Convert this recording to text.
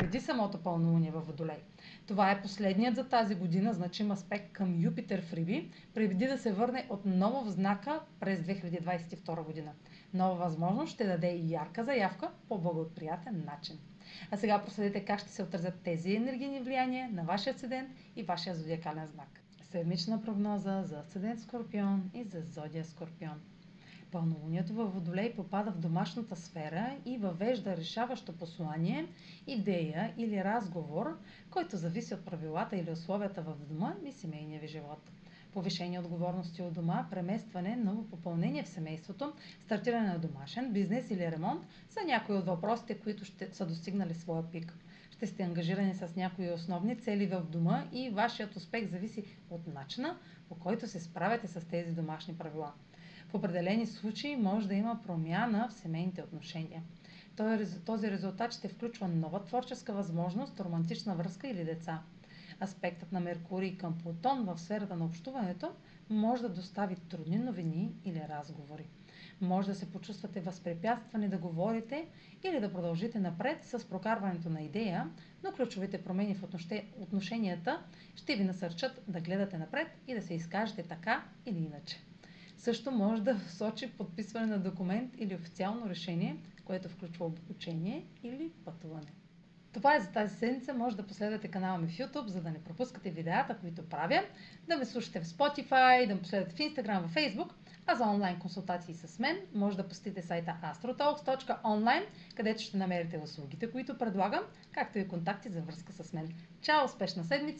преди самото пълнолуние във Водолей. Това е последният за тази година значим аспект към Юпитер в Риби, преди да се върне отново в знака през 2022 година. Нова възможност ще даде и ярка заявка по благоприятен начин. А сега проследете как ще се отразят тези енергийни влияния на вашия асцендент и вашия зодиакален знак. Седмична прогноза за асцендент Скорпион и за зодия Скорпион. Пълнолунието във Водолей попада в домашната сфера и въвежда решаващо послание, идея или разговор, който зависи от правилата или условията в дома и семейния ви живот. Повишени отговорности от дома, преместване, ново попълнение в семейството, стартиране на домашен, бизнес или ремонт са някои от въпросите, които ще са достигнали своя пик. Ще сте ангажирани с някои основни цели в дома и вашият успех зависи от начина, по който се справяте с тези домашни правила. В определени случаи може да има промяна в семейните отношения. Този резултат ще включва нова творческа възможност, романтична връзка или деца. Аспектът на Меркурий към Плутон в сферата на общуването може да достави трудни новини или разговори. Може да се почувствате възпрепятствани да говорите или да продължите напред с прокарването на идея, но ключовите промени в отношенията ще ви насърчат да гледате напред и да се изкажете така или иначе. Също може да сочи подписване на документ или официално решение, което включва обучение или пътуване. Това е за тази седмица. Може да последвате канала ми в YouTube, за да не пропускате видеята, които правя, да ме слушате в Spotify, да ме последвате в Instagram, в Facebook, а за онлайн консултации с мен може да посетите сайта astrotalks.online, където ще намерите услугите, които предлагам, както и контакти за връзка с мен. Чао! Успешна седмица!